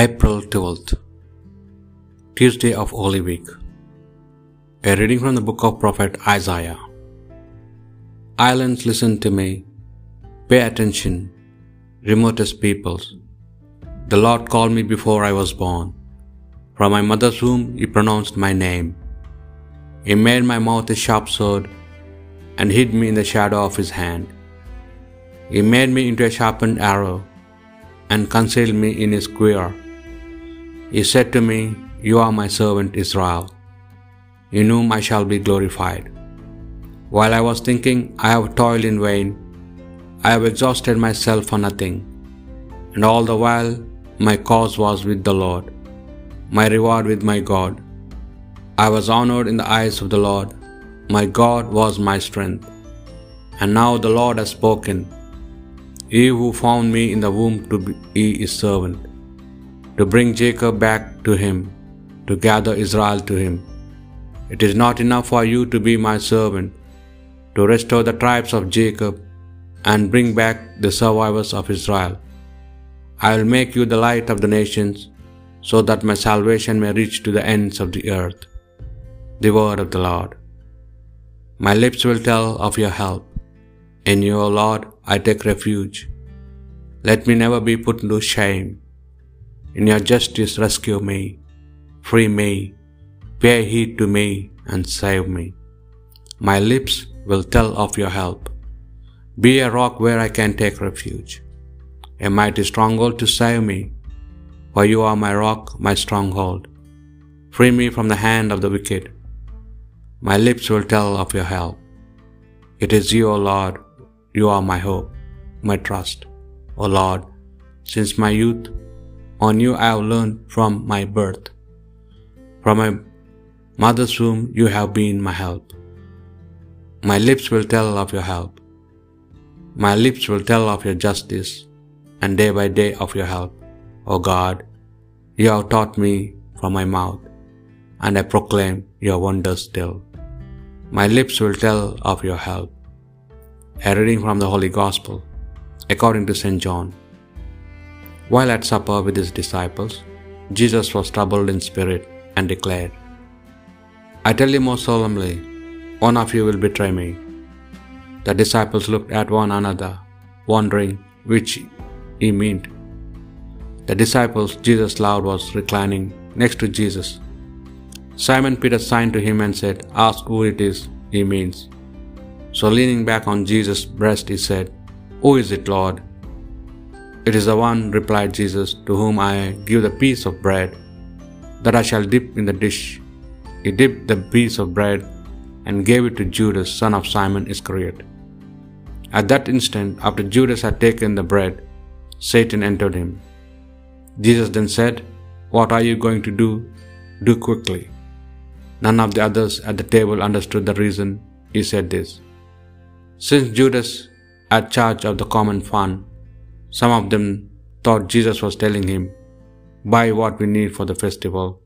April 12th, Tuesday of Holy Week. A reading from the book of Prophet Isaiah. Islands, listen to me. Pay attention, remotest peoples. The Lord called me before I was born. From my mother's womb, He pronounced my name. He made my mouth a sharp sword and hid me in the shadow of His hand. He made me into a sharpened arrow and concealed me in His quiver. He said to me, You are my servant Israel, in whom I shall be glorified. While I was thinking, I have toiled in vain, I have exhausted myself for nothing, and all the while my cause was with the Lord, my reward with my God. I was honored in the eyes of the Lord, my God was my strength. And now the Lord has spoken. He who found me in the womb to be his servant to bring Jacob back to him, to gather Israel to him. It is not enough for you to be my servant, to restore the tribes of Jacob and bring back the survivors of Israel. I will make you the light of the nations, so that my salvation may reach to the ends of the earth. The word of the Lord. My lips will tell of your help. In you, O Lord, I take refuge. Let me never be put to shame. In your justice, rescue me, free me, pay heed to me, and save me. My lips will tell of your help. Be a rock where I can take refuge, a mighty stronghold to save me, for you are my rock, my stronghold. Free me from the hand of the wicked. My lips will tell of your help. It is you, O Lord, you are my hope, my trust. O Lord, since my youth, on you I have learned from my birth. From my mother's womb you have been my help. My lips will tell of your help. My lips will tell of your justice, and day by day of your help. O God, you have taught me from my mouth, and I proclaim your wonders still. My lips will tell of your help. A reading from the Holy Gospel according to St. John. While at supper with his disciples, Jesus was troubled in spirit and declared, I tell you most solemnly, one of you will betray me. The disciples looked at one another, wondering which he meant. The disciples Jesus loved was reclining next to Jesus. Simon Peter signed to him and said, Ask who it is he means. So leaning back on Jesus' breast, he said, Who is it, Lord? It is the one, replied Jesus, to whom I give the piece of bread that I shall dip in the dish. He dipped the piece of bread and gave it to Judas, son of Simon Iscariot. At that instant, after Judas had taken the bread, Satan entered him. Jesus then said, What are you going to do? Do quickly. None of the others at the table understood the reason he said this. Since Judas had charge of the common fund, some of them thought Jesus was telling him, Buy what we need for the festival,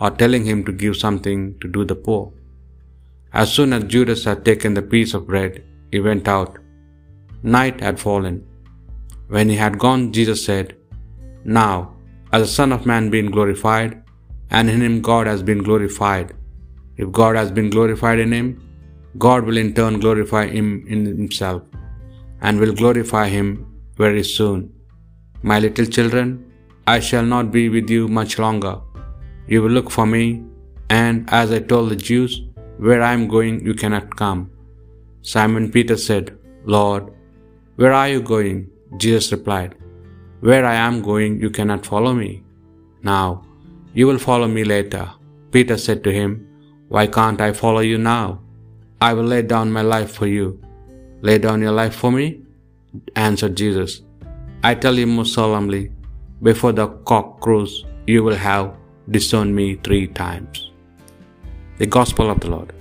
or telling him to give something to do the poor. As soon as Judas had taken the piece of bread, he went out. Night had fallen. When he had gone, Jesus said, Now, as the Son of Man been glorified, and in him God has been glorified. If God has been glorified in him, God will in turn glorify him in himself, and will glorify him very soon. My little children, I shall not be with you much longer. You will look for me, and as I told the Jews, where I am going, you cannot come. Simon Peter said, Lord, where are you going? Jesus replied, Where I am going, you cannot follow me. Now, you will follow me later. Peter said to him, Why can't I follow you now? I will lay down my life for you. Lay down your life for me? Answered Jesus. I tell you most solemnly, before the cock crows, you will have disowned me three times. The Gospel of the Lord.